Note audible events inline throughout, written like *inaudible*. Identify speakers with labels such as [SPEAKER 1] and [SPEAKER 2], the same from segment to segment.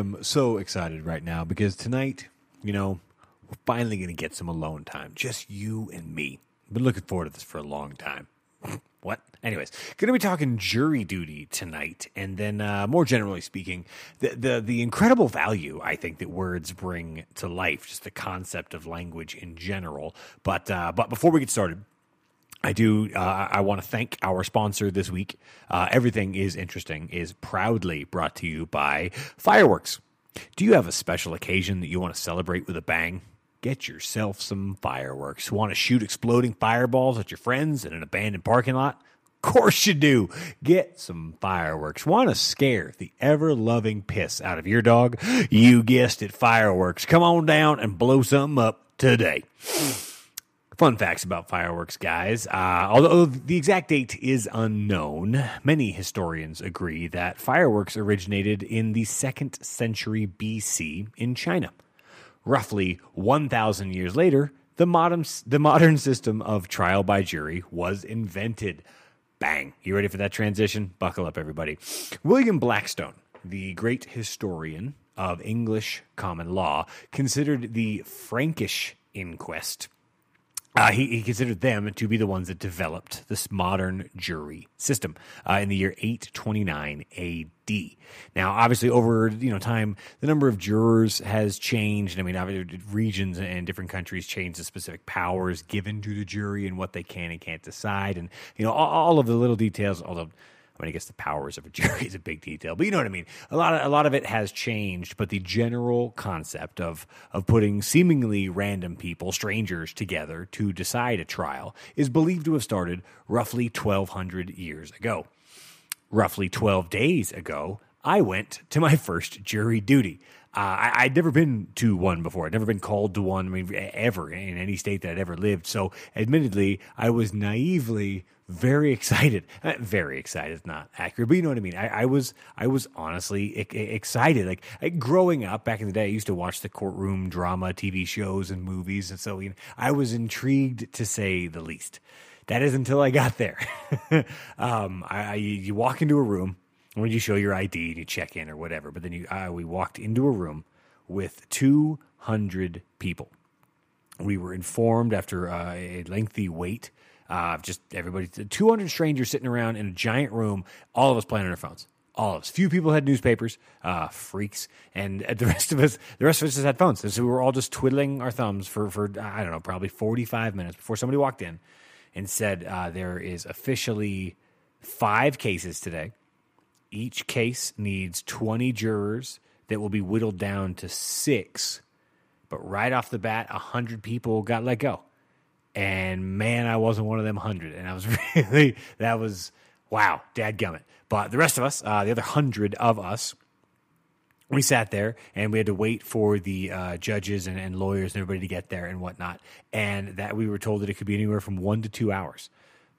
[SPEAKER 1] am so excited right now because tonight, you know, we're finally going to get some alone time. Just you and me. I've Been looking forward to this for a long time. *laughs* what? Anyways, going to be talking jury duty tonight, and then uh, more generally speaking, the, the the incredible value I think that words bring to life, just the concept of language in general. But uh, but before we get started, I do. Uh, I want to thank our sponsor this week. Uh, Everything is interesting is proudly brought to you by fireworks. Do you have a special occasion that you want to celebrate with a bang? Get yourself some fireworks. Want to shoot exploding fireballs at your friends in an abandoned parking lot? Of course you do. Get some fireworks. Want to scare the ever loving piss out of your dog? You guessed it, fireworks. Come on down and blow something up today. Fun facts about fireworks, guys. Uh, although the exact date is unknown, many historians agree that fireworks originated in the second century BC in China. Roughly 1,000 years later, the modern, the modern system of trial by jury was invented. Bang. You ready for that transition? Buckle up, everybody. William Blackstone, the great historian of English common law, considered the Frankish inquest uh, he, he, considered them to be the ones that developed this modern jury system uh, in the year 829 AD. Now, obviously, over you know time, the number of jurors has changed. I mean, obviously, regions and different countries change the specific powers given to the jury and what they can and can't decide, and you know all, all of the little details. Although I guess the powers of *laughs* a jury is a big detail, but you know what I mean. A lot of a lot of it has changed, but the general concept of of putting seemingly random people, strangers, together to decide a trial is believed to have started roughly 1,200 years ago. Roughly 12 days ago, I went to my *laughs* first jury duty. Uh, I, would never been to one before. I'd never been called to one, I mean, ever in any state that I'd ever lived. So, admittedly, I was naively very excited. *laughs* Uh, very excited not accurate, but you know what I mean. I, I was, I was honestly excited. Like I, growing up back in the day, I used to watch the courtroom drama, TV shows, and movies, and so you know, I was intrigued to say the least. That is until I got there. *laughs* um, I, I, you walk into a room when you show your ID and you check in or whatever. But then you, uh, we walked into a room with 200 people. We were informed after uh, a lengthy wait, uh, just everybody, 200 strangers sitting around in a giant room, all of us playing on our phones. All of us. Few people had newspapers, uh, freaks, and *laughs* the rest of us, the rest of us just had phones. And so we were all just twiddling our thumbs for, for I don't know, probably 45 minutes before somebody walked in and said, uh, There is officially five cases today each case needs 20 jurors that will be whittled down to six. But right off the bat, 100 people got let go. And man, I wasn't one of them 100. And I was *laughs* really, that was, wow, dadgummit. But the rest of us, uh, the other 100 of us, we sat there and we had to wait for the uh, judges and, and, lawyers and everybody to get there and whatnot. And that we were told that it could be anywhere from one to two hours.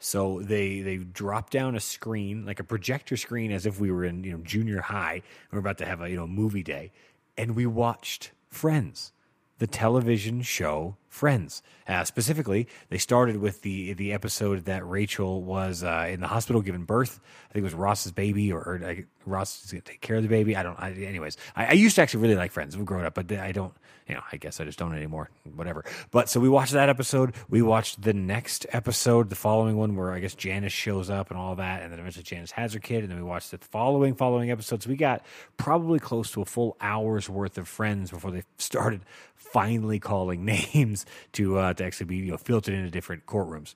[SPEAKER 1] So they they dropped down a screen, like a projector screen, as if we were in you know junior high. And we're about to have a you know movie day, and we watched Friends, the television show Friends. Uh, specifically, they started with the the episode that Rachel was uh, in the hospital giving birth. I think it was Ross's baby, or, or uh, Ross is going to take care of the baby. I don't. I, anyways, I, I, used to actually really like Friends growing up, but I don't you know, I guess I just don't anymore. Whatever. But so we watched that episode. We watched the next episode, the following one, where I guess Janice shows up and all that, and then eventually Janice has her kid, and then we watched the following following episodes. We got probably close to a full hour's worth of friends before they started finally calling *laughs* names to uh, to actually be you know filtered into different courtrooms.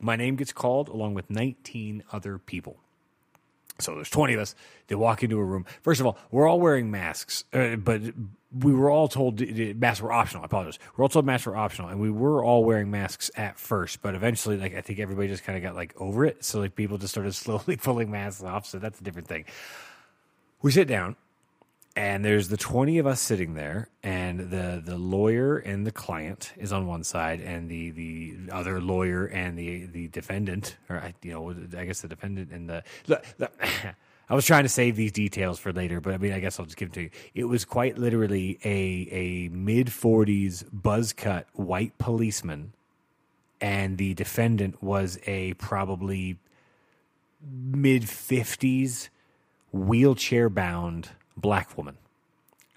[SPEAKER 1] My name gets called along with 19 other people. So there's 20 of us. They walk into a room. First of all, we're all wearing masks, uh, but we were all told masks were optional. I apologize. We're all told masks were optional, and we were all wearing masks at first, but eventually, like I think everybody just kind of got like over it. So like people just started *laughs* slowly pulling masks off. So that's a different thing. We sit down, and there's the 20 of us sitting there and the the lawyer and the client is on one side and the the other lawyer and the the defendant or I, you know i guess the defendant and the look, *coughs* look, i was trying to save these details for later but i mean i guess i'll just give it to you. It was quite literally a a mid 40s buzz cut white policeman and the defendant was a probably mid 50s wheelchair bound black woman. *laughs*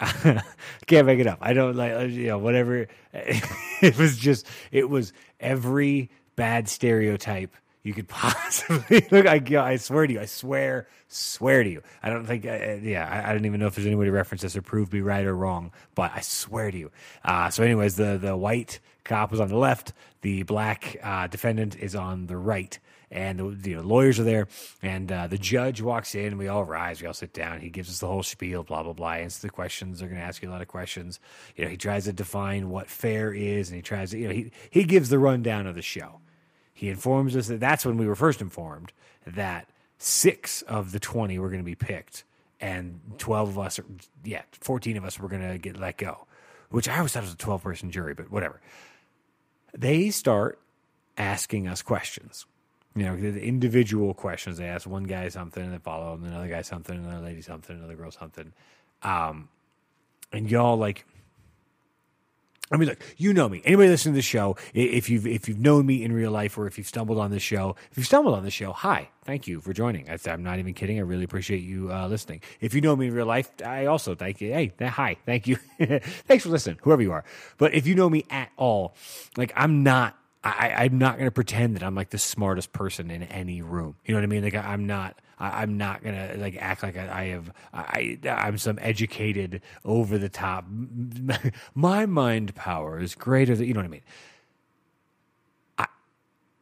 [SPEAKER 1] Can't make it up. I don't like uh, you know whatever. *laughs* it was just it was every bad stereotype you could *laughs* possibly look. I, I swear to you, I swear, swear to you. I don't think, uh, yeah, I, I, don't even know if there's any way to reference this or prove me right or wrong, but I swear to you. Uh, so, anyways, the the white cop was on the left, the black uh, defendant is on the right and the lawyers are there, and uh, the judge walks in. and We all rise, we all sit down. He gives us the whole spiel, blah blah blah. Answers the questions. They're going to ask you a lot of questions. You know, he tries to define what fair is, and he tries to, you know, he he gives the rundown of the show. He informs us that that's when we were first informed that six of the twenty were going to be picked, and twelve of us, are, yeah, fourteen of us were going to get let go. Which I always thought was a twelve person jury, but whatever. They start asking us questions you know, the individual questions they ask one guy something and they follow and another guy something, another lady something, another girl something. Um, and y'all like, I mean, look, you know me. Anybody listening to the show, if you've if you've known me in real life or if you've stumbled on this show, if you've stumbled on this show, hi, thank you for joining. I, am not even kidding. I really appreciate you uh, listening. If you know me in real life, I also thank you. Hey, hi, thank you. *laughs* Thanks for listening, whoever you are. But if you know me at all, like I'm not I, am not going to pretend that I'm like the smartest person in any room. You know what I mean? Like I, am not. I, am not going to like act like I, I have. I I'm some educated, over the top. *laughs* My mind power is greater than you know what I mean. I,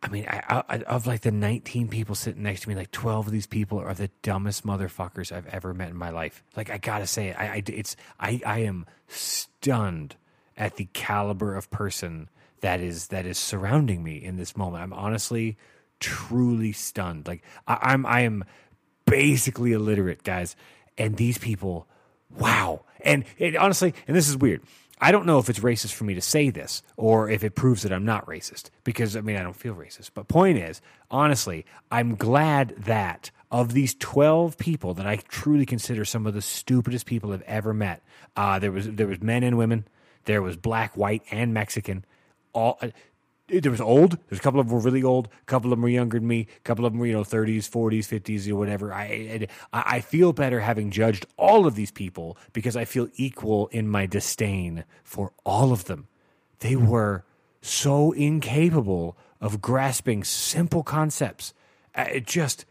[SPEAKER 1] I mean, I, I, of like the 19 people sitting next to me, like 12 of these people are the dumbest motherfuckers I've ever met in my life. Like I gotta say, I, I it's I I am stunned at the caliber of person that is that is surrounding me in this moment. I'm honestly truly stunned. Like I, I'm I am basically illiterate, guys. And these people, wow. And it, honestly, and this is weird. I don't know if it's racist for me to say this or if it proves that I'm not racist because I mean I don't feel racist. But point is, honestly, I'm glad that of these 12 people that I truly consider some of the stupidest people I've ever met. Uh, there was there was men and women, there was black, white, and Mexican all there was old. There's a couple of them were really old. A couple of them were younger than me. A couple of them were you know 30s, 40s, 50s, or whatever. I I feel better having judged all of these people because I feel equal in my disdain for all of them. They were so incapable of grasping simple concepts. Uh, just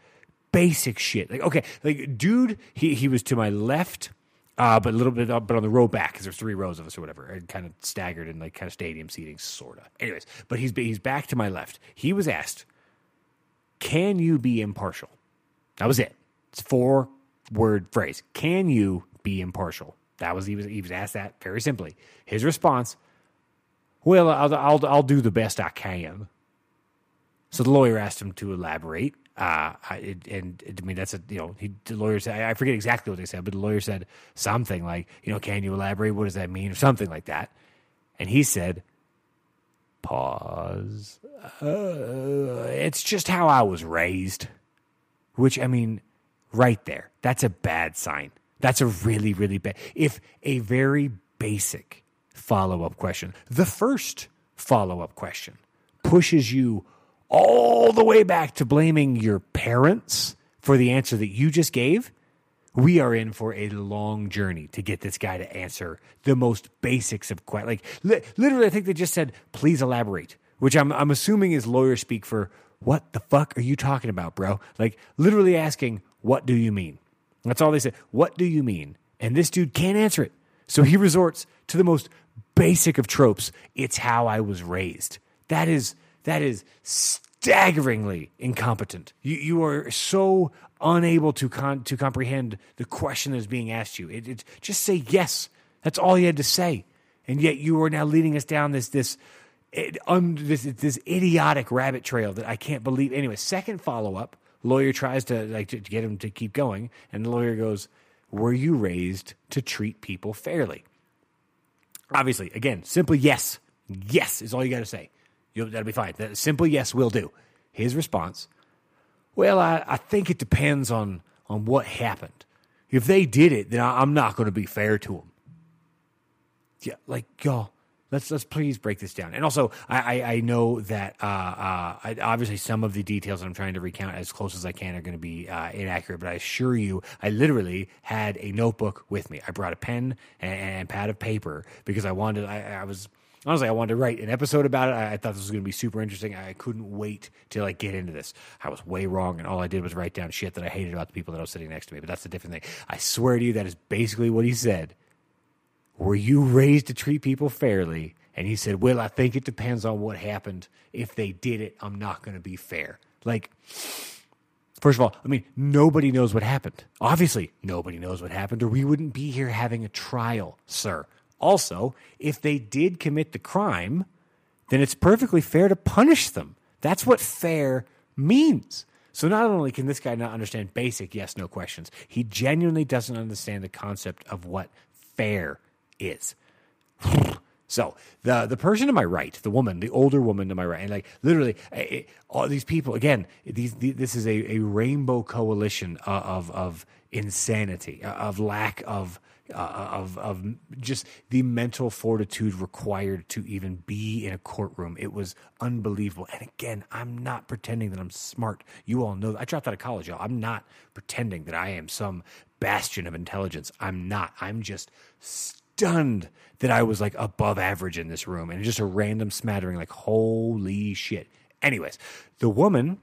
[SPEAKER 1] basic shit. Like okay, like dude, he he was to my left uh, but a little bit, up, but on the row back because there's three rows of us or whatever, and kind of staggered in like kind of stadium seating, sorta. Anyways, but he's he's back to my left. He was asked, "Can you be impartial?" That was it. It's four word phrase. Can you be impartial? That was he was he was asked that very simply. His response, "Well, I'll I'll, I'll do the best I can." So the lawyer asked him to elaborate, uh, I, and I mean that's a you know he the lawyer said I forget exactly what they said, but the lawyer said something like you know can you elaborate? What does that mean? Or something like that. And he said, "Pause. Uh, it's just how I was raised." Which I mean, right there, that's a bad sign. That's a really really bad. If a very basic follow up question, the first follow up question, pushes you all the way back to blaming your parents for the answer that you just gave, we are in for a long journey to get this guy to answer the most basics of questions. Like li- literally, I think they just said, "Please elaborate," which I'm I'm assuming is lawyer speak for what the fuck are you talking about, bro? Like literally asking, "What do you mean?" That's all they said. What do you mean? And this dude can't answer it, so he resorts to the most basic of tropes. It's how I was raised. That is that is staggeringly incompetent. You you are so unable to con- to comprehend the question that is being asked you. It, it, just say yes. That's all you had to say, and yet you are now leading us down this this. It, um, this this idiotic rabbit trail that I can't believe. Anyway, second follow up. Lawyer tries to like to, to get him to keep going, and the lawyer goes, "Were you raised to treat people fairly?" Obviously, again, simply yes. Yes is all you got to say. You'll, that'll be fine. That simple yes will do. His response, well, I, I think it depends on, on what happened. If they did it, then I, I'm not going to be fair to them. Yeah, like, y'all, Let's let's please break this down. And also, I I, I know that uh, uh, I, obviously some of the details I'm trying to recount as close as I can are going to be uh, inaccurate. But I assure you, I literally had a notebook with me. I brought a pen and, and pad of paper because I wanted. I, I was honestly, I wanted to write an episode about it. I, I thought this was going to be super interesting. I couldn't wait to like get into this. I was way wrong, and all I did was write down shit that I hated about the people that I was sitting next to me. But that's a different thing. I swear to you, that is basically what he said. Were you raised to treat people fairly? And he said, Well, I think it depends on what happened. If they did it, I'm not going to be fair. Like, first of all, I mean, nobody knows what happened. Obviously, nobody knows what happened, or we wouldn't be here having a trial, sir. Also, if they did commit the crime, then it's perfectly fair to punish them. That's what fair means. So not only can this guy not understand basic yes no questions, he genuinely doesn't understand the concept of what fair is. *sighs* So the the person to my right, the woman, the older woman to my right, and like literally it, all these people again. These, this is a, a rainbow coalition uh, of of insanity, uh, of lack of uh, of of just the mental fortitude required to even be in a courtroom. It was unbelievable. And again, I'm not pretending that I'm smart. You all know I dropped out of college, y'all. I'm not pretending that I am some bastion of intelligence. I'm not. I'm just stunned that I was like above average in this room and just a random smattering, like, holy shit. Anyways, the woman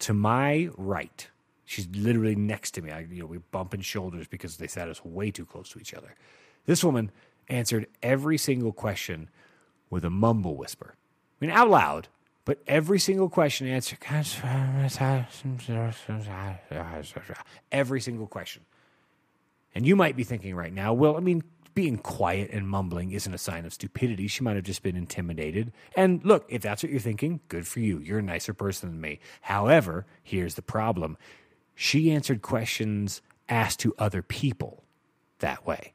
[SPEAKER 1] to my right, she's literally next to me. I, you know, we're bumping shoulders because they sat us way too close to each other. This woman answered every single question with a mumble whisper. I mean, out loud, but every single question answered. Every single question. And you might be thinking right now, well, I mean, being quiet and mumbling isn't a sign of stupidity. She might have just been intimidated. And look, if that's what you're thinking, good for you. You're a nicer person than me. However, here's the problem she answered questions asked to other people that way.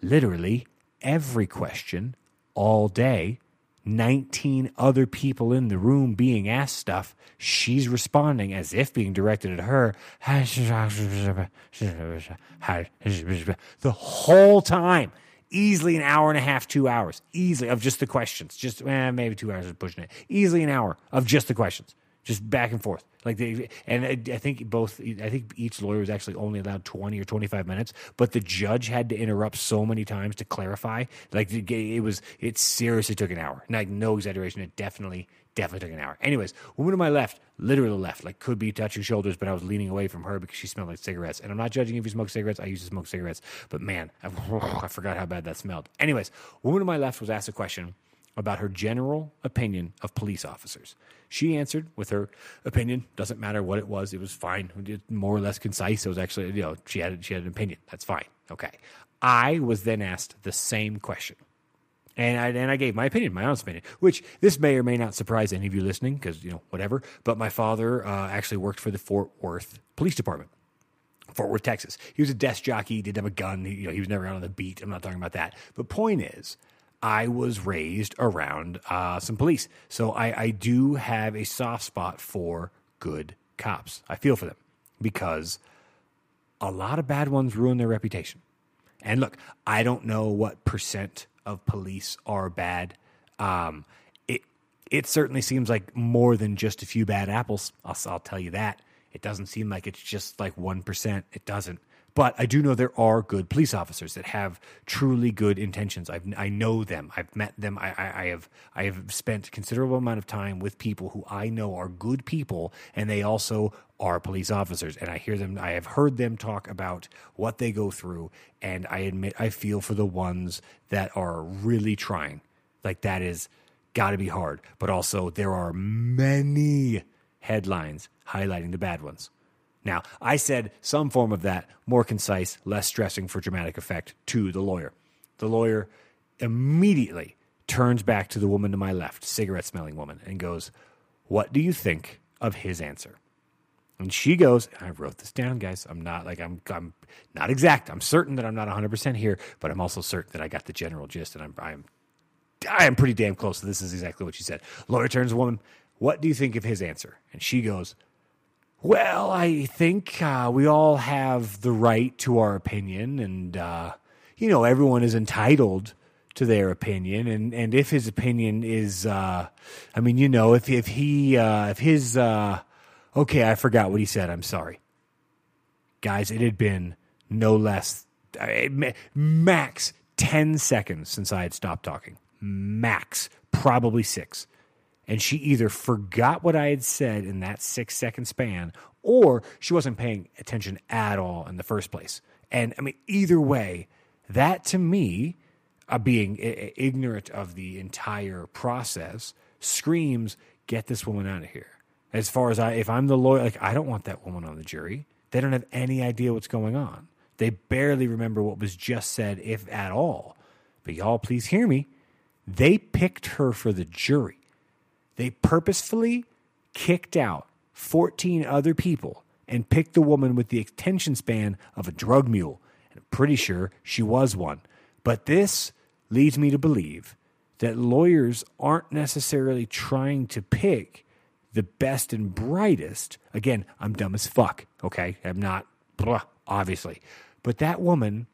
[SPEAKER 1] Literally every question all day 19 other people in the room being asked stuff, she's responding as if being directed at her the whole time. Easily an hour and a half, two hours, easily of just the questions. Just eh, maybe two hours of pushing it. Easily an hour of just the questions just back and forth. Like they, and I, I, think both. I think each lawyer was actually only allowed twenty or twenty five minutes, but the judge had to interrupt so many times to clarify. Like it was, it seriously took an hour. Like no exaggeration, it definitely, definitely took an hour. Anyways, woman to my left, literally left, like could be touching shoulders, but I was leaning away from her because she smelled like cigarettes. And I'm not judging if you smoke cigarettes. I used to smoke cigarettes, but man, I, *laughs* I forgot how bad that smelled. Anyways, woman to my left was asked a question about her general opinion of police officers. She answered with her opinion. Doesn't matter what it was; it was fine. It More or less concise. It was actually, you know, she had she had an opinion. That's fine. Okay. I was then asked the same question, and I and I gave my opinion, my honest opinion. Which this may or may not surprise any of you listening, because you know whatever. But my father uh, actually worked for the Fort Worth Police Department. Fort Worth, Texas. He was a desk jockey. Didn't have a gun. He, you know, he was never out on the beat. I'm not talking about that. But point is, I was raised around uh, some police. So I, I do have a soft spot for good cops. I feel for them because a lot of bad ones ruin their reputation. And look, I don't know what percent of police are bad. Um, it it certainly seems like more than just a few bad apples. I'll, I'll tell you that. It doesn't seem like it's just like one percent. It doesn't. But I do know there are good police officers that have truly good intentions. I've, I know them. I've met them. I, I, I, have I have spent considerable amount of time with people who I know are good people, and they also are police officers. And I hear them. I have heard them talk about what they go through, and I admit I feel for the ones that are really trying. Like that is got to be hard. But also there are many headlines highlighting the bad ones. Now, I said some form of that, more concise, less stressing for dramatic effect, to the lawyer. The lawyer immediately turns back to the woman to my left, cigarette smelling woman, and goes, What do you think of his answer? And she goes, and I wrote this down, guys. I'm not like I'm I'm not exact. I'm certain that I'm not 100% here, but I'm also certain that I got the general gist and I'm I'm I am pretty damn close. This is exactly what she said. Lawyer turns woman, "What do you think of his answer?" And she goes, well, I think uh, we all have the right to our opinion, and uh, you know everyone is entitled to their opinion, and and if his opinion is, uh, I mean, you know, if if he uh, if his, uh, okay, I forgot what he said. I'm sorry, guys. It had been no less uh, max ten seconds since I had stopped talking. Max, probably six. And she either forgot what I had said in that six second span, or she wasn't paying attention at all in the first place. And I mean, either way, that to me, uh, being I- ignorant of the entire process, screams, get this woman out of here. As far as I, if I'm the lawyer, like, I don't want that woman on the jury. They don't have any idea what's going on. They barely remember what was just said, if at all. But y'all, please hear me. They picked her for the jury. They purposefully kicked out 14 other people and picked the woman with the attention span of a drug mule. And I'm pretty sure she was one. But this leads me to believe that lawyers aren't necessarily trying to pick the best and brightest. Again, I'm dumb as fuck, okay? I'm not, blah, obviously. But that woman,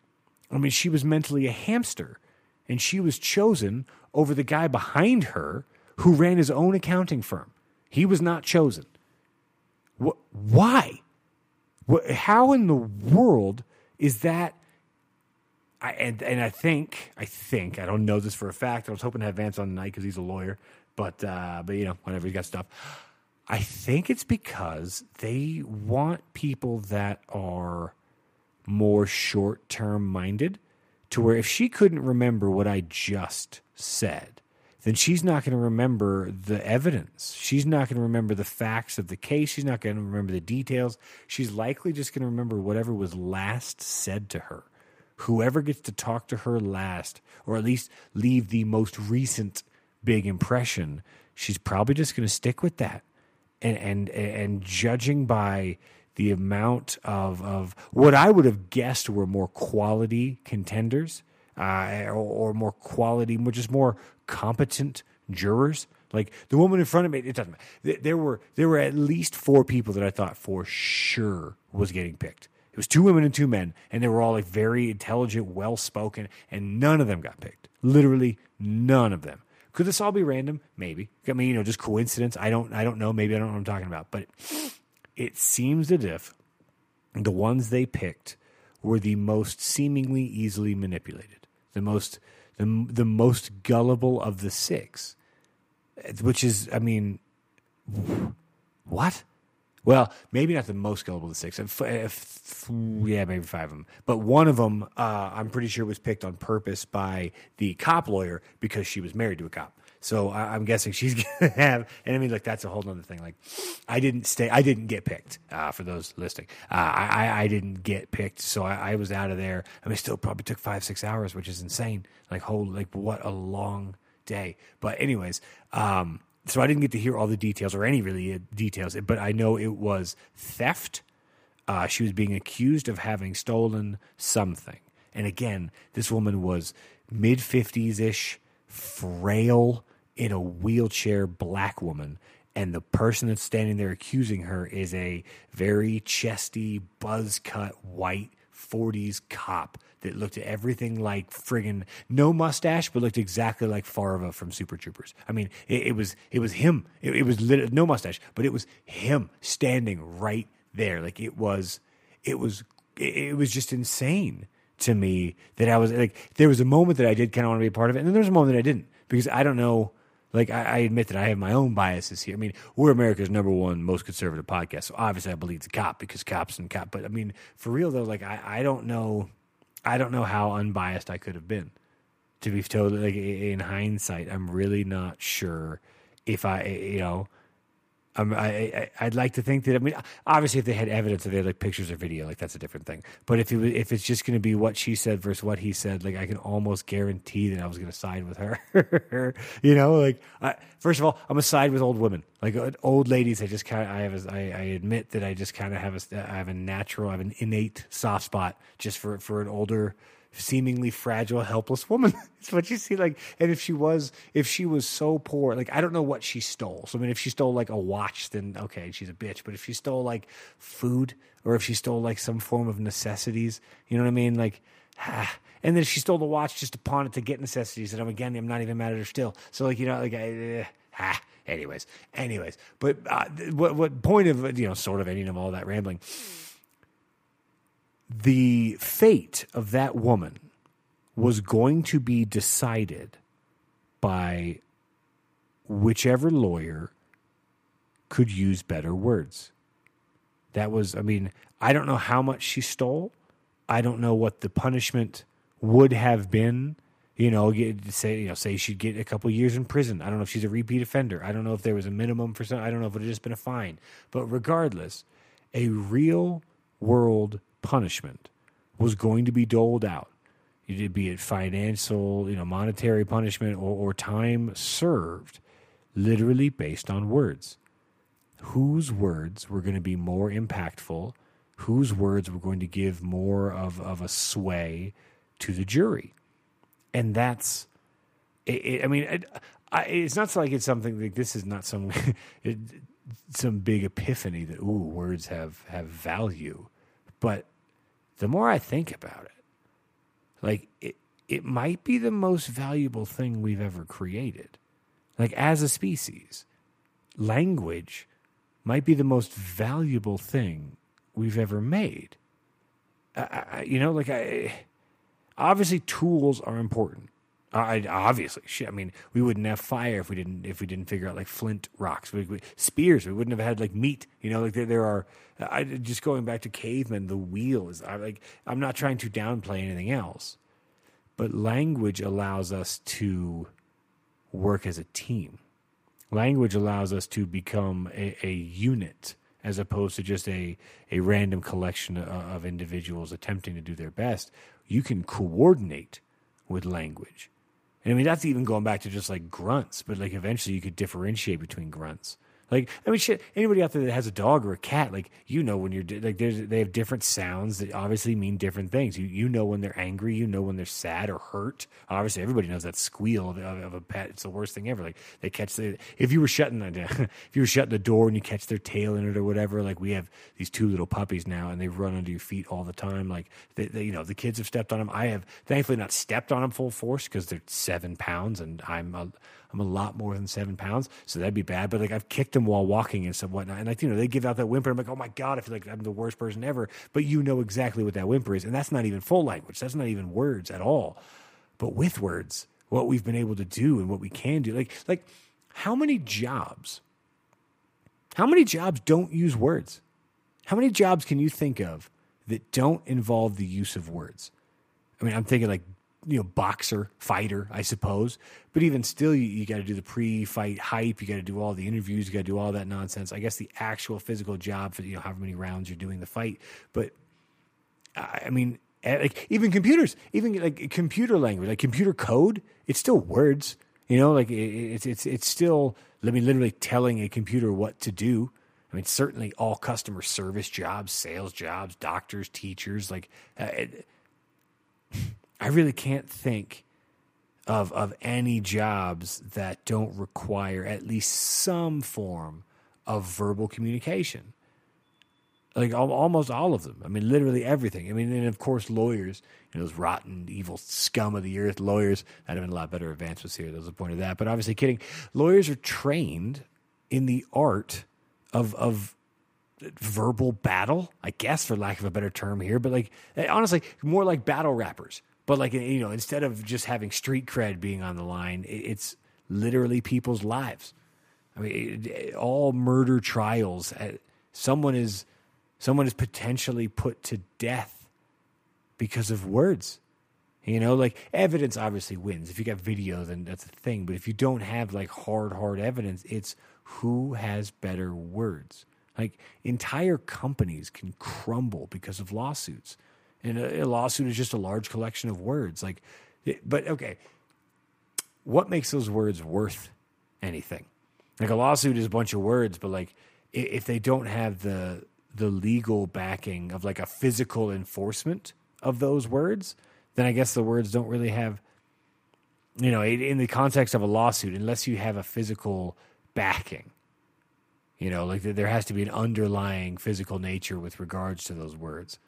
[SPEAKER 1] I mean, she was mentally a hamster, and she was chosen over the guy behind her who ran his own accounting firm. He was not chosen. Wh- why? Wh- how in the world is that? I, and and I think I think I don't know this for a fact. I was hoping to have Vance on tonight because he's a lawyer, but uh, but you know whenever he's got stuff. I think it's because they want people that are more short term minded to where if she couldn't remember what I just said, then she's not going to remember the evidence. She's not going to remember the facts of the case. She's not going to remember the details. She's likely just going to remember whatever was last said to her. Whoever gets to talk to her last, or at least leave the most recent big impression, she's probably just going to stick with that. And and and judging by the amount of of what I would have guessed were more quality contenders, uh, or, or more quality, which is more competent jurors. Like the woman in front of me, it doesn't matter. There were there were at least four people that I thought for sure was getting picked. It was two women and two men, and they were all like very intelligent, well spoken, and none of them got picked. Literally none of them. Could this all be random? Maybe. I mean, you know, just coincidence. I don't. I don't know. Maybe I don't know what I'm talking about. But it seems as if the ones they picked were the most seemingly easily manipulated, the most the the most gullible of the six, which is, I mean, what? Well, maybe not the most gullible of the six. If, if, yeah, maybe five of them. But one of them, uh, I'm pretty sure, was picked on purpose by the cop lawyer because she was married to a cop. So I, am guessing she's *laughs* gonna have. And I mean, like that's a whole other thing. Like, I didn't stay. I didn't get picked uh, for those listening. Uh, I I didn't get picked, so I, I was out of there. I mean, still probably took five six hours, which is insane. Like, whole like what a long day. But anyways, um, so I didn't get to hear all the details or any really uh, details, but I know it was theft. Uh, she was being accused of having stolen something. And again, this woman was mid 50s ish, frail, in a wheelchair black woman. And the person that's standing there accusing her is a very chesty, buzz cut, white 40s cop that looked at everything like friggin' no mustache, but looked exactly like Farva from Super Troopers. I mean, it, it was it was him. It, it was lit- no mustache, but it was him standing right there. Like it was, it was, it, it was just insane to me that I was like. There was a moment that I did kind of want to be a part of it, and then there was a moment that I didn't because I don't know. Like I, I, admit that I have my own biases here. I mean, we're America's number one most conservative podcast, so obviously I believe the cop because cops and cop. But I mean, for real though, like I, I don't know, I don't know how unbiased I could have been. To be totally like in hindsight, I'm really not sure if I, you know, um, I, I would like to think that I mean obviously if they had evidence if they had like pictures or video like that's a different thing. But if it if it's just going to be what she said versus what he said like I can almost guarantee that I was going to side with her. *laughs* You know like I, first of all I'm a side with old women. Like uh, old ladies I just kind of I have a, I, I admit that I just kind of have a I have a natural I have an innate soft spot just for for an older seemingly fragile, helpless woman. *laughs* it's what you see. Like, and if she was, if she was so poor, like I don't know what she stole. So I mean, if she stole like a watch, then okay, she's a bitch. But if she stole like food, or if she stole like some form of necessities, you know what I mean? Like, and then she stole the watch just to pawn it to get necessities. And I'm again, I'm not even mad at her still. So like you know, like I, uh, ah. Anyways, anyways, but uh, what what point of you know sort of ending of all that rambling? The fate of that woman was going to be decided by whichever lawyer could use better words. That was, I mean, I don't know how much she stole. I don't know what the punishment would have been. You know, get, say you know, say she'd get a couple years in prison. I don't know if she's a repeat offender. I don't know if there was a minimum for some. I don't know if it had just been a fine. But regardless, a real world punishment was going to be doled out. It'd be it financial, you know, monetary punishment or, or time served, literally based on words. Whose words were going to be more impactful? Whose words were going to give more of, of a sway to the jury? And that's, it, it, I mean, it, I, it's not like it's something like this is not some *laughs* some big epiphany that ooh words have have value, but the more I think about it, like it, it might be the most valuable thing we've ever created. Like as a species, language might be the most valuable thing we've ever made. You know, like I obviously tools are important. I, obviously, shit. I mean, we wouldn't have fire if we didn't if we didn't figure out like flint rocks, we, we, spears. We wouldn't have had like meat. You know, like there, there are. I, just going back to cavemen, the wheel is. I like. I'm not trying to downplay anything else, but language allows us to work as a team. Language allows us to become a, a unit as opposed to just a, a random collection of, of individuals attempting to do their best. You can coordinate with language and I mean, that's even going back to just like grunts, but like eventually you could differentiate between grunts. Like, I mean, shit, anybody out there that has a dog or a cat, like, you know, when you're like, they have different sounds that obviously mean different things. You, you know, when they're angry, you know, when they're sad or hurt. Obviously, everybody knows that squeal of, of, of a pet. It's the worst thing ever. Like, they catch the, if you were shutting the, *laughs* if you were shutting the door and you catch their tail in it or whatever, like, we have these two little puppies now and they run under your feet all the time. Like, they, they, you know, the kids have stepped on them. I have thankfully not stepped on them full force because they're seven pounds and I'm, a, I'm a lot more than seven pounds, so that'd be bad. But like I've kicked them while walking and stuff whatnot, and like you know they give out that whimper. I'm like, oh my god, I feel like I'm the worst person ever. But you know exactly what that whimper is, and that's not even full language. That's not even words at all. But with words, what we've been able to do and what we can do, like like how many jobs, how many jobs don't use words? How many jobs can you think of that don't involve the use of words? I mean, I'm thinking like you know boxer fighter i suppose. But even still you, you got to do the pre-fight hype you got to do all the interviews you got to do all that nonsense. I guess the actual physical job for you know however many rounds you're doing the fight. But i mean eh, like even computers even like computer language like computer code it's still words you know? Like it's it's it's still let me literally telling a computer what to do. I mean, certainly all customer service jobs, sales jobs, doctors, teachers, like uh, it, I really can't think of of any jobs that don't require at least some form of verbal communication. Like almost all of them. I mean, literally everything. I mean, and of course, lawyers, you know, those rotten, evil scum of the earth lawyers. I'd have been a lot better advancements here. That was the point of that. But obviously, kidding. Lawyers are trained in the art of of verbal battle, I guess, for lack of a better term here. But like, eh, honestly, more like battle rappers but like you know, instead of just having street cred being on the line, it's literally people's lives. I mean, it, it, all murder trials, uh, someone is someone is potentially put to death because of words. You know, like evidence obviously wins. If you got video, then that's a thing. But if you don't have like hard, hard evidence, it's who has better words. Like entire companies can crumble because of lawsuits. And a, a lawsuit is just a large collection of words. Like, but okay, what makes those words worth anything? Like a lawsuit is a bunch of words, but like if they don't have the the legal backing of like a physical enforcement of those words, then I guess the words don't really have, you know, in the context of a lawsuit, unless you have a physical backing. You know, like there has to be an underlying physical nature with regards to those words.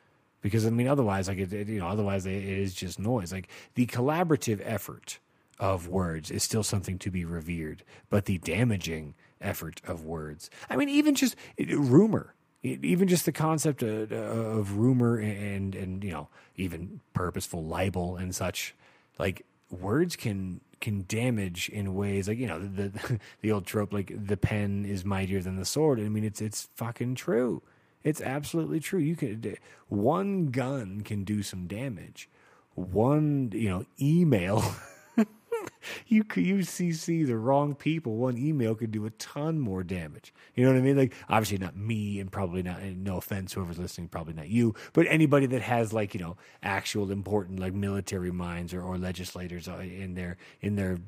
[SPEAKER 1] Because I mean, otherwise, like it, it- you know, otherwise it, it is just noise. Like the collaborative effort of words is still something to be revered, but the damaging effort of words. I mean, even just it, rumor, even just the concept uh, of, uh, of rumor and and you know, even purposeful libel and such. Like words can can damage in ways like you know the the, *laughs* the old trope like the pen is mightier than the sword. I mean, it's it's fucking true. It's absolutely true. You could one gun can do some damage. One, you know, email *laughs* you you CC the wrong people. One email could do a ton more damage. You know what I mean? Like obviously not me, and probably not. And no offense, whoever's listening, probably not you, but anybody that has like you know actual important like military minds or, or legislators uh, in their in their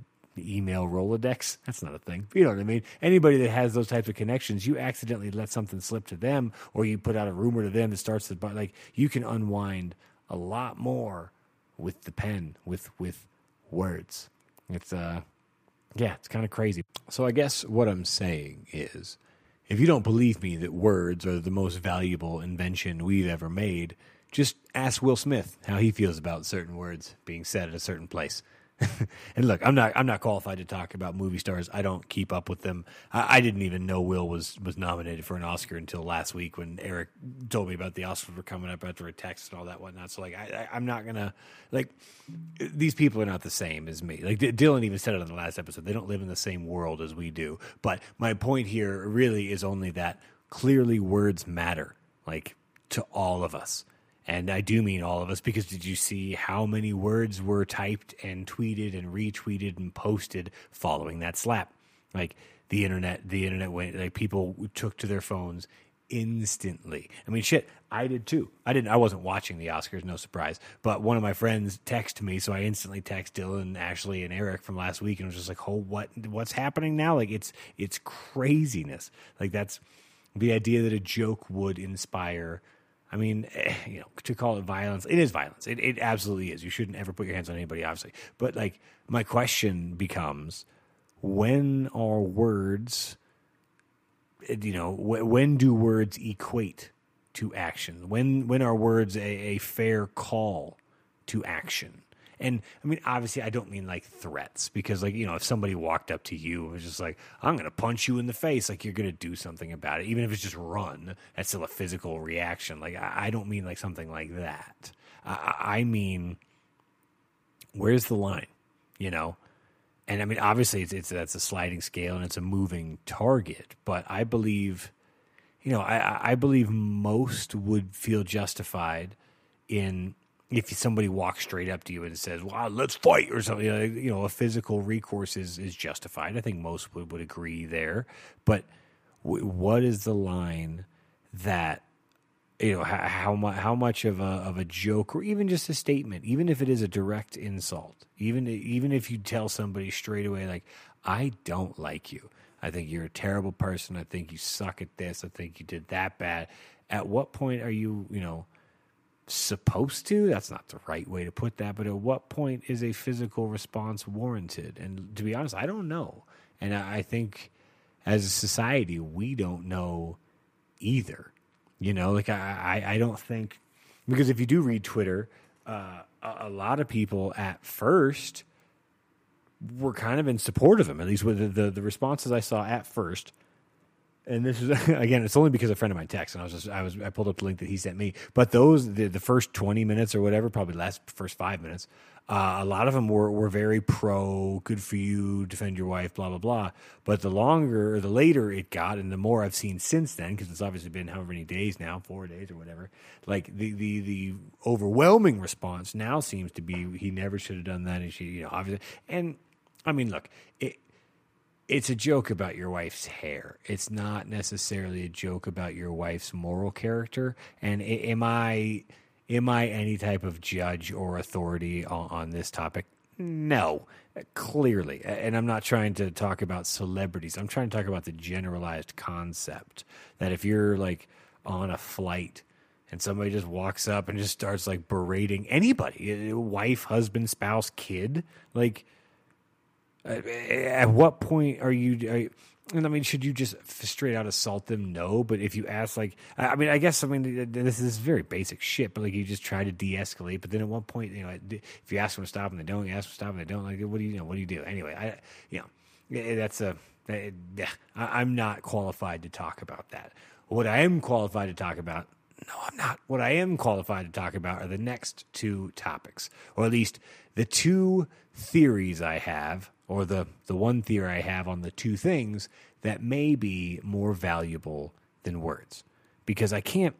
[SPEAKER 1] email rolodex. *laughs* That's not a thing. You know what I mean? Anybody that has those types of connections, you accidentally let something slip to them, or you put out a rumor to them that starts to like you can unwind a lot more with the pen with with words. It's uh yeah, it's kind of crazy. So I guess what I'm saying is if you don't believe me that words are the most valuable invention we've ever made, just ask Will Smith how he feels about certain words being said at a certain place. *laughs* and look, I'm not I'm not qualified to talk about movie stars. I don't keep up with them. I, I didn't even know Will was was nominated for an Oscar until last week when Eric told me about the Oscars were coming up after a text and all that whatnot. So like I, I'm not gonna like these people are not the same as me. Like D- Dylan even said it on the last episode. They don't live in the same world as we do. But my point here really is only that clearly words matter, like to all of us. And I do mean all of us because did you see how many words were typed and tweeted and retweeted and posted following that slap? Like the internet, the internet went like people took to their phones instantly. I mean, shit, I did too. I didn't. I wasn't watching the Oscars, no surprise. But one of my friends texted me, so I instantly texted Dylan, Ashley, and Eric from last week, and was just like, "Oh, what? What's happening now? Like, it's it's craziness. Like that's the idea that a joke would inspire." I mean, eh, you know, to call it violence, it is violence. It, it absolutely is. You shouldn't ever put your hands on anybody, obviously. But like, my question becomes, when are words, eh, you know, when do words equate to action? When when are words a, a fair call to action? And I mean, obviously, I don't mean like threats because, like, you know, if somebody walked up to you and was just like, I'm going to punch you in the face, like, you're going to do something about it. Even if it's just run, that's still a physical reaction. Like, I, I don't mean like something like that. I, I mean, where's the line, you know? And I mean, obviously, it's, it's that's a sliding scale and it's a moving target, but I believe, you know, I- I believe most would feel justified in if somebody walks straight up to you and says, "Wow, let's fight" or something. You know, you know, a physical recourse is is justified. I think most would, would agree there. But w- what is the line that you know how, how much how much of a of a joke or even just a statement, even if it is a direct insult, even even if you tell somebody straight away like, "I don't like you." I think you're a terrible person. I think you suck at this. I think you did that bad. At what point are you, you know, supposed to? That's not the right way to put that. But at what point is a physical response warranted? And to be honest, I don't know. And I think as a society, we don't know either. You know, like I, I, I don't think because if you do read Twitter, uh, a, a lot of people at first were kind of in support of him. At least with the, the, the responses I saw at first and this is *laughs* again it's only because a friend of mine texted and i was just i was i pulled up the link that he sent me but those the, the first 20 minutes or whatever probably last first five minutes uh, a lot of them were, were very pro good for you defend your wife blah blah blah. But the longer or the later it got and the more i've seen since then because it's obviously been however many days now four days or whatever like the the the overwhelming response now seems to be he never should have done that and she you know obviously and i mean look it it's a joke about your wife's hair. It's not necessarily a joke about your wife's moral character. And am I am I any type of judge or authority on, on this topic? No, clearly. And I'm not trying to talk about celebrities. I'm trying to talk about the generalized concept that if you're like on a flight and somebody just walks up and just starts like berating anybody, eh, wife, husband, spouse, kid, like Uh, at what point are you, are you and I mean, should you just straight out assault them? No, but if you ask, like, I mean, I guess I mean this is very basic shit, but like you just try to de-escalate. But then at one point, you know, if you ask them to stop and they don't, you ask them to stop and they don't, like, what do you, you know, what do you do? Anyway, I, you know, that's a, I'm not qualified to talk about that. What I am qualified to talk about, no, I'm not. What I am qualified to talk about are the next two topics, or at least the two theories I have or the the one theory I have on the two things that may be more valuable than words because I can't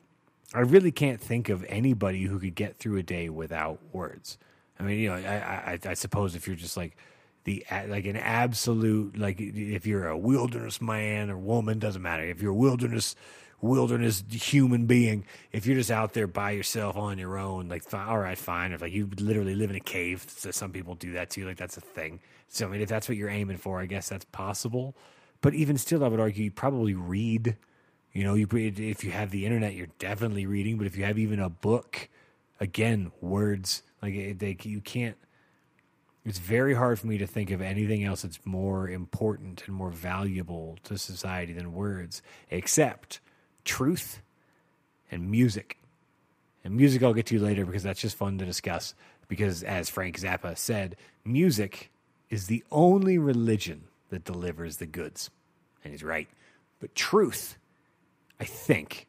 [SPEAKER 1] I really can't think of anybody who could get through a day without words. I mean, you know, I, I, I suppose if you're just like the like an absolute like if you're a wilderness man or woman doesn't matter if you're a wilderness wilderness human being if you're just out there by yourself on your own like all right fine if like you literally live in a cave so some people do that too like that's a thing so, I mean, if that's what you're aiming for, I guess that's possible. But even still, I would argue you probably read. You know, you if you have the internet, you're definitely reading. But if you have even a book, again, words like they, you can't. It's very hard for me to think of anything else that's more important and more valuable to society than words, except truth and music. And music I'll get to later because that's just fun to discuss. Because as Frank Zappa said, music is the only religion that delivers the goods. And he's right. But truth, I think,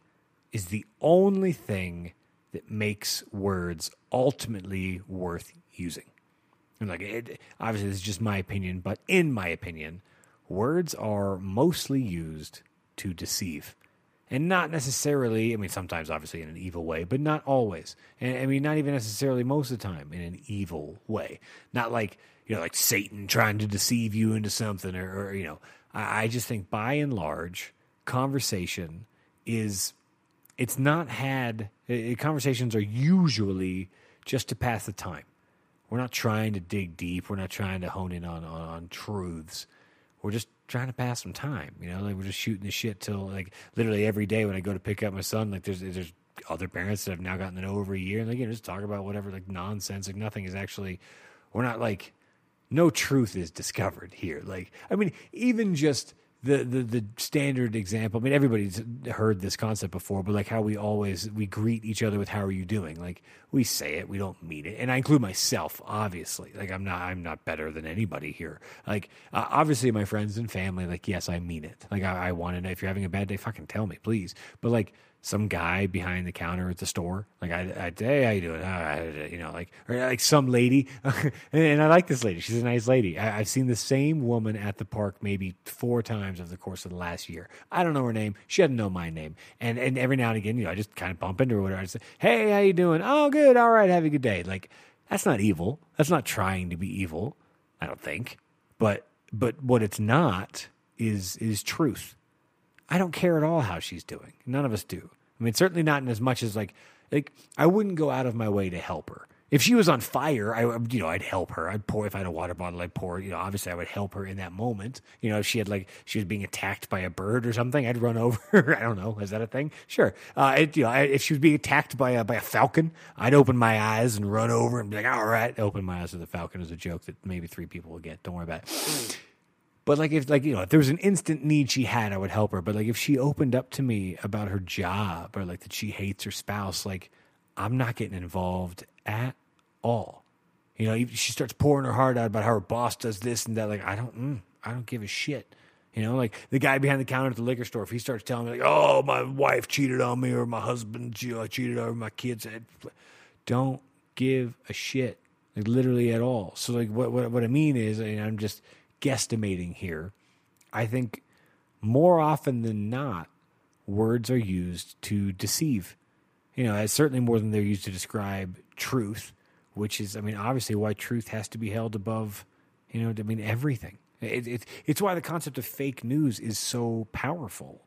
[SPEAKER 1] is the only thing that makes words ultimately worth using. And like it, obviously this is just my opinion, but in my opinion, words are mostly used to deceive. And not necessarily, I mean, sometimes obviously in an evil way, but not always. And I mean, not even necessarily most of the time in an evil way. Not like you know, like Satan trying to deceive you into something, or, or you know, I, I just think by and large, conversation is it's not had. It, conversations are usually just to pass the time. We're not trying to dig deep. We're not trying to hone in on, on, on truths. We're just trying to pass some time. You know, like we're just shooting the shit till like literally every day when I go to pick up my son. Like there's there's other parents that have now gotten to know over a year, and like you know, just talk about whatever like nonsense. Like nothing is actually. We're not like no truth is discovered here. Like, I mean, even just the, the the standard example. I mean, everybody's heard this concept before, but like how we always we greet each other with "How are you doing?" Like we say it, we don't mean it, and I include myself, obviously. Like I'm not I'm not better than anybody here. Like uh, obviously, my friends and family, like yes, I mean it. Like I, I want to know if you're having a bad day, fucking tell me, please. But like some guy behind the counter at the store. Like, I, I hey, how you doing? Oh, you know, like, or like some lady. *laughs* and I like this lady. She's a nice lady. I, have seen the same woman at the park maybe four times over the course of the last year. I don't know her name. She doesn't know my name. And and every now and again, you know, I just kind of bump into her or whatever. I say, hey, how you doing? Oh, good. All right. Have a good day. Like, that's not evil. That's not trying to be evil. I don't think. But but what it's not is is truth. I don't care at all how she's doing. None of us do. I mean, certainly not in as much as like like I wouldn't go out of my way to help her. If she was on fire, I you know I'd help her. I'd pour if I had a water bottle, I'd pour. You know, obviously I would help her in that moment. You know, if she had like she was being attacked by a bird or something, I'd run *laughs* over. I don't know, is that a thing? Sure. Uh, it, you know, I, if she was being attacked by a by a falcon, I'd open my eyes and run over and be like, all right, open my eyes to the falcon is a joke that maybe three people will get. Don't worry about it. But like if like you know if there was an instant need she had, I would help her. But like if she opened up to me about her job or like that she hates her spouse, like I'm not getting involved at all. You know, she starts pouring her heart out about how her boss does this and that. Like I don't, mm, I don't give a shit. You know, like the guy behind the counter at the liquor store, if he starts telling me like, "Oh, my wife cheated on me," or "My husband know, cheated on my kids," don't give a shit, like literally at all. So, like, what what what I mean is, and I'm just guesstimating here. I think more often than not, words are used to deceive. You know, it's certainly more than they're used to describe truth, which is, I mean, obviously why truth has to be held above, you know, I mean, everything. It, it, it's why the concept of fake news is so powerful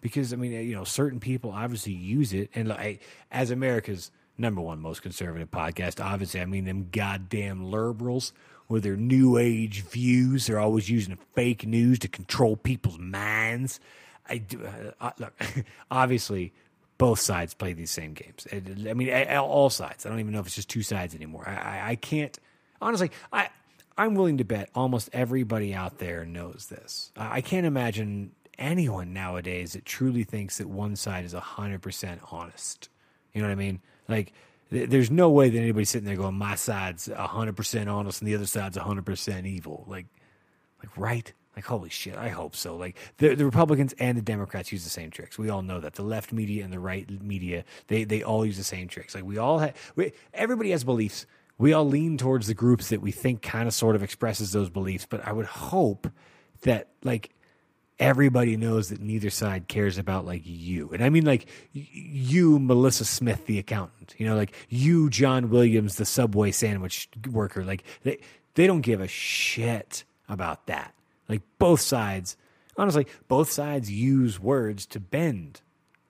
[SPEAKER 1] because, I mean, you know, certain people obviously use it. And like, as America's number one most conservative podcast, obviously, I mean, them goddamn liberals with their new age views. They're always using fake news to control people's minds. I do, uh, look, *laughs* obviously, both sides play these same games. I mean, all sides. I don't even know if it's just two sides anymore. I, I, I can't honestly. I I'm willing to bet almost everybody out there knows this. I can't imagine anyone nowadays that truly thinks that one side is 100% honest. You know what I mean? Like, there's no way that anybody's sitting there going, my side's 100% honest and the other side's 100% evil. Like, like right? Like, holy shit, I hope so. Like, the, the Republicans and the Democrats use the same tricks. We all know that. The left media and the right media, they, they all use the same tricks. Like, we all have, everybody has beliefs. We all lean towards the groups that we think kind of sort of expresses those beliefs. But I would hope that, like, everybody knows that neither side cares about like you. And I mean like you, Melissa Smith, the accountant, you know, like you, John Williams, the subway sandwich worker. Like they, they don't give a shit about that. Like both sides, honestly, both sides use words to bend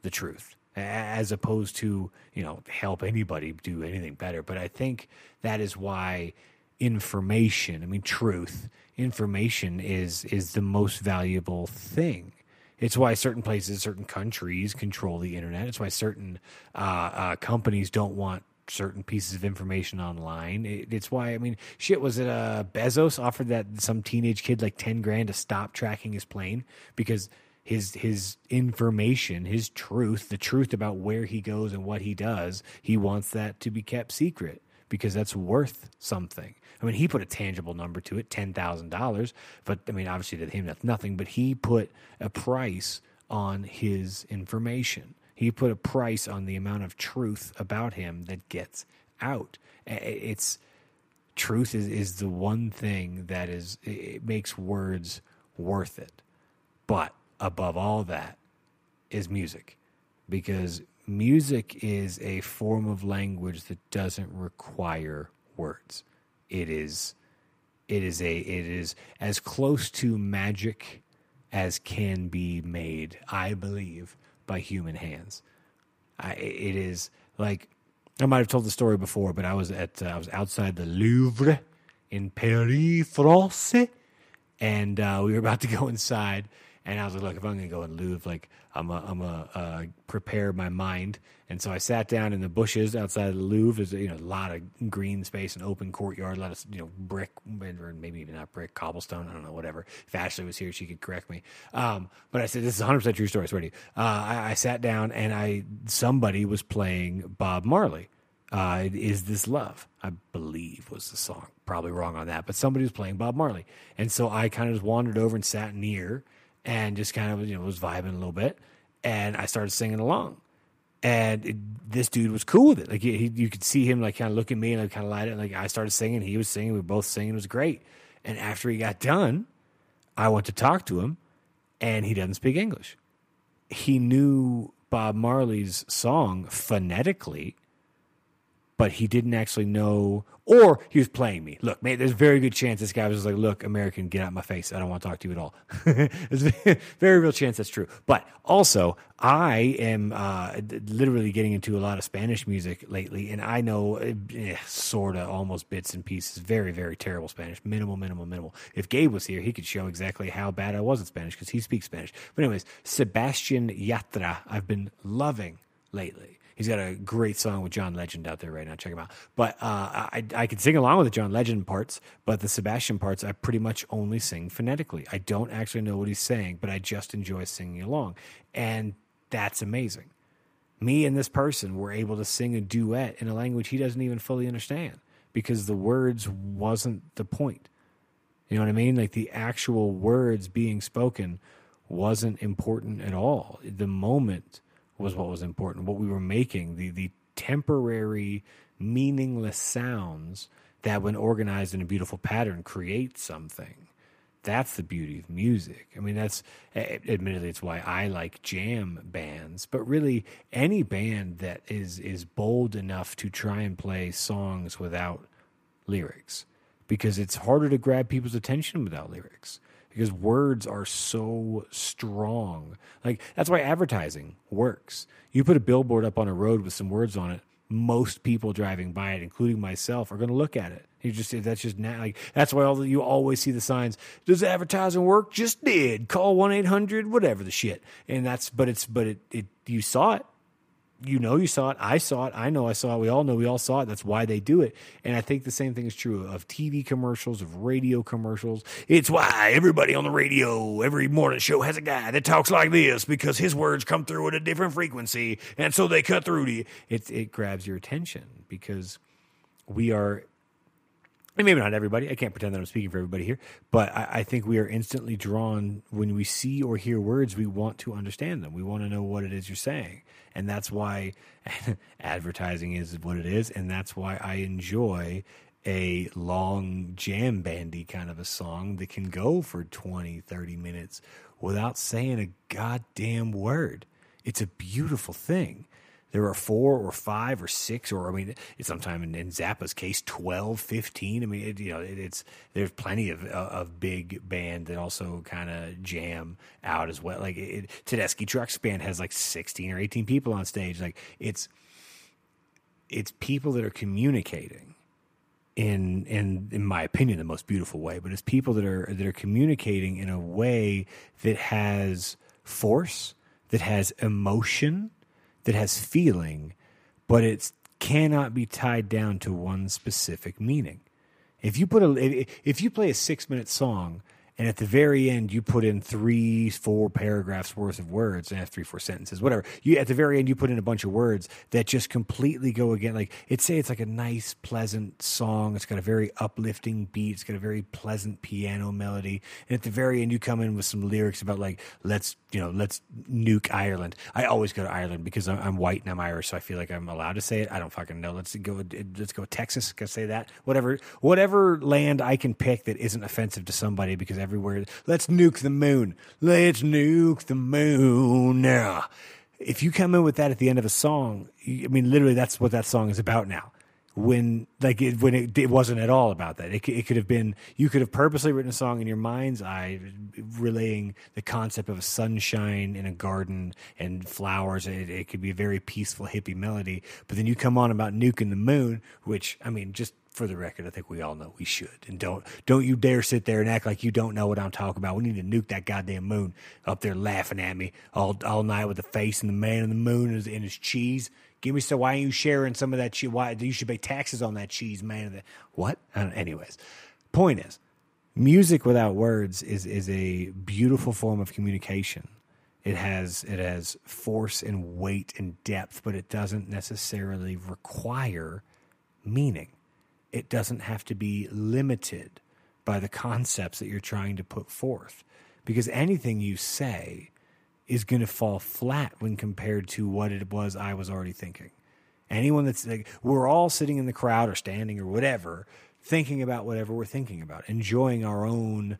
[SPEAKER 1] the truth as opposed to, you know, help anybody do anything better. But I think that is why information, I mean truth, information is is the most valuable thing. It's why certain places, certain countries control the internet. It's why certain uh, uh, companies don't want certain pieces of information online. It, it's why I mean, shit. Was it uh, Bezos offered that some teenage kid like ten grand to stop tracking his plane because his his information, his truth, the truth about where he goes and what he does, he wants that to be kept secret because that's worth something. I mean, he put a tangible number to it, ten thousand dollars. But I mean, obviously to him that's nothing. But he put a price on his information. He put a price on the amount of truth about him that gets out. It's truth is, is the one thing that is it makes words worth it. But above all that is music. Because music is a form of language that doesn't require words. It is it is a it is as close to magic as can be made, I believe, by human hands. I, it is like I might have told the story before, but I was at uh, I was outside the Louvre in Paris, France, and uh, we were about to go inside, and I was like, look, if I'm going to go in Louvre, like I'm a, I'm a uh, prepare my mind. And so I sat down in the bushes outside of the Louvre. There's you know a lot of green space and open courtyard, a lot of you know brick or maybe even not brick, cobblestone. I don't know, whatever. If Ashley was here, she could correct me. Um, but I said this is 100 percent true story. I swear to you. Uh, I, I sat down and I somebody was playing Bob Marley. Uh, is this love? I believe was the song. Probably wrong on that, but somebody was playing Bob Marley, and so I kind of just wandered over and sat near and just kind of you know was vibing a little bit, and I started singing along, and it, this dude was cool with it. Like he, you could see him like kind of look at me and like kind of light it. Like I started singing, he was singing, we were both singing. It was great. And after he got done, I went to talk to him, and he doesn't speak English. He knew Bob Marley's song phonetically, but he didn't actually know, or he was playing me. Look, man, there's a very good chance this guy was like, "Look, American, get out of my face. I don't want to talk to you at all." *laughs* there's a very real chance that's true. But also, I am uh, literally getting into a lot of Spanish music lately, and I know eh, sort of almost bits and pieces. Very, very terrible Spanish. Minimal, minimal, minimal. If Gabe was here, he could show exactly how bad I was at Spanish because he speaks Spanish. But anyways, Sebastian Yatra, I've been loving lately. He's got a great song with John Legend out there right now. Check him out. But uh, I, I can sing along with the John Legend parts, but the Sebastian parts, I pretty much only sing phonetically. I don't actually know what he's saying, but I just enjoy singing along. And that's amazing. Me and this person were able to sing a duet in a language he doesn't even fully understand because the words wasn't the point. You know what I mean? Like the actual words being spoken wasn't important at all. The moment was what was important. What we were making, the the temporary, meaningless sounds that, when organized in a beautiful pattern, create something. That's the beauty of music. I mean, that's admittedly it's why I like jam bands, but really any band that is is bold enough to try and play songs without lyrics, because it's harder to grab people's attention without lyrics because words are so strong. Like that's why advertising works. You put a billboard up on a road with some words on it, most people driving by it, including myself, are going to look at it. You just that's just not like that's why all the, you always see the signs. Does advertising work? Just did. Call one eight hundred whatever the shit. And that's but it's but it it you saw it. You know you saw it. I saw it. I know I saw it. We all know we all saw it. That's why they do it. And I think the same thing is true of TV commercials, of radio commercials. It's why everybody on the radio, every morning show has a guy that talks like this because his words come through at a different frequency. And so they cut through to you. It, it grabs your attention because we are and maybe not everybody. I can't pretend that I'm speaking for everybody here, but I, I, think we are instantly drawn when we see or hear words. We want to understand them. We want to know what it is you're saying, and that's why *laughs* advertising is what it is, and that's why I enjoy a long jam bandy kind of a song that can go for 20, 30 minutes without saying a goddamn word. It's a beautiful thing there are four or five or six or I mean sometimes in, in Zappa's case 12 15 I mean it, you know it, it's there's plenty of uh, of big band that also kind of jam out as well. Like it, Tedeschi Trucks band has like 16 or 18 people on stage. Like it's it's people that are communicating in in in my opinion the most beautiful way but it's people that are that are communicating in a way that has force that has emotion that has feeling, but it cannot be tied down to one specific meaning. If you put a if you play a 6-minute song and at the very end you put in three four paragraphs worth of words. And have three four sentences whatever. You at the very end you put in a bunch of words that just completely go again like it's say it's like a nice pleasant song. It's got a very uplifting beat. It's got a very pleasant piano melody. And at the very end you come in with some lyrics about like let's you know let's nuke ireland. I always go to ireland because i'm, I'm white and i'm irish so i feel like i'm allowed to say it. I don't fucking know. Let's go let's go texas can say that. Whatever whatever land i can pick that isn't offensive to somebody because everywhere. Let's nuke the moon. Let's nuke the moon. Now, if you come in with that at the end of a song, I mean, literally, that's what that song is about now. When like it, when it, it wasn't at all about that. It, it could have been you could have purposely written a song in your mind's eye, relaying the concept of a sunshine in a garden and flowers. It, it could be a very peaceful hippie melody. But then you come on about nuking the moon, which I mean, just for the record, I think we all know we should. And don't don't you dare sit there and act like you don't know what I'm talking about. We need to nuke that goddamn moon up there laughing at me all all night with the face and the man and the moon and his, cheese. Give me so why ain't you sharing some of that cheese? Why you should pay taxes on that cheese, man? What? anyways, point is, music without words is is a beautiful form of communication. It has it has force and weight and depth, but it doesn't necessarily require meaning it doesn't have to be limited by the concepts that you're trying to put forth because anything you say is going to fall flat when compared to what it was I was already thinking. Anyone that's like, we're all sitting in the crowd or standing or whatever, thinking about whatever we're thinking about, enjoying our own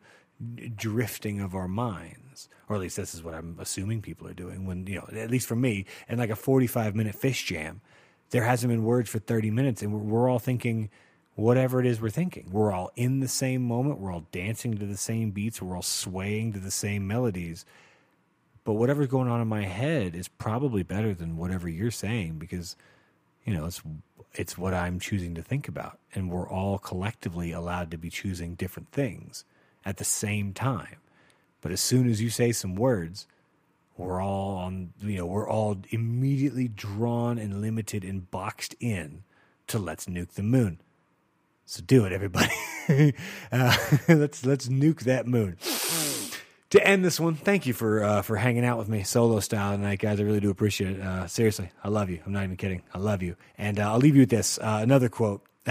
[SPEAKER 1] drifting of our minds. Or at least this is what I'm assuming people are doing when, you know, at least for me, and like a 45 minute Phish jam, there hasn't been words for 30 minutes and we're, we're all thinking, whatever it is we're thinking. We're all in the same moment. We're all dancing to the same beats. We're all swaying to the same melodies. But whatever's going on in my head is probably better than whatever you're saying because, you know, it's it's what I'm choosing to think about. And we're all collectively allowed to be choosing different things at the same time. But as soon as you say some words, we're all on you know, we're all immediately drawn and limited and boxed in to let's nuke the moon. So do it, everybody. *laughs* uh, *laughs* let's let's nuke that moon. To end this one, thank you for uh, for hanging out with me solo style tonight, guys. I really do appreciate it. Uh, seriously, I love you. I'm not even kidding. I love you. And uh, I'll leave you with this. Uh, another quote. *laughs*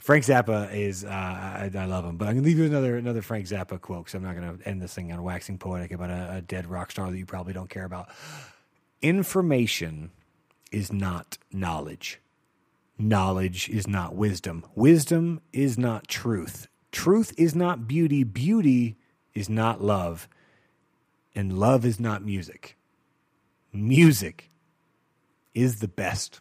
[SPEAKER 1] Frank Zappa is uh, I, I, love him, but I'm gonna leave you another another Frank Zappa quote because I'm not gonna end this thing on waxing poetic about a, a dead rock star that you probably don't care about. Information is not knowledge knowledge is not wisdom. Wisdom is not truth. Truth is not beauty. Beauty is not love. And love is not music. Music is the best.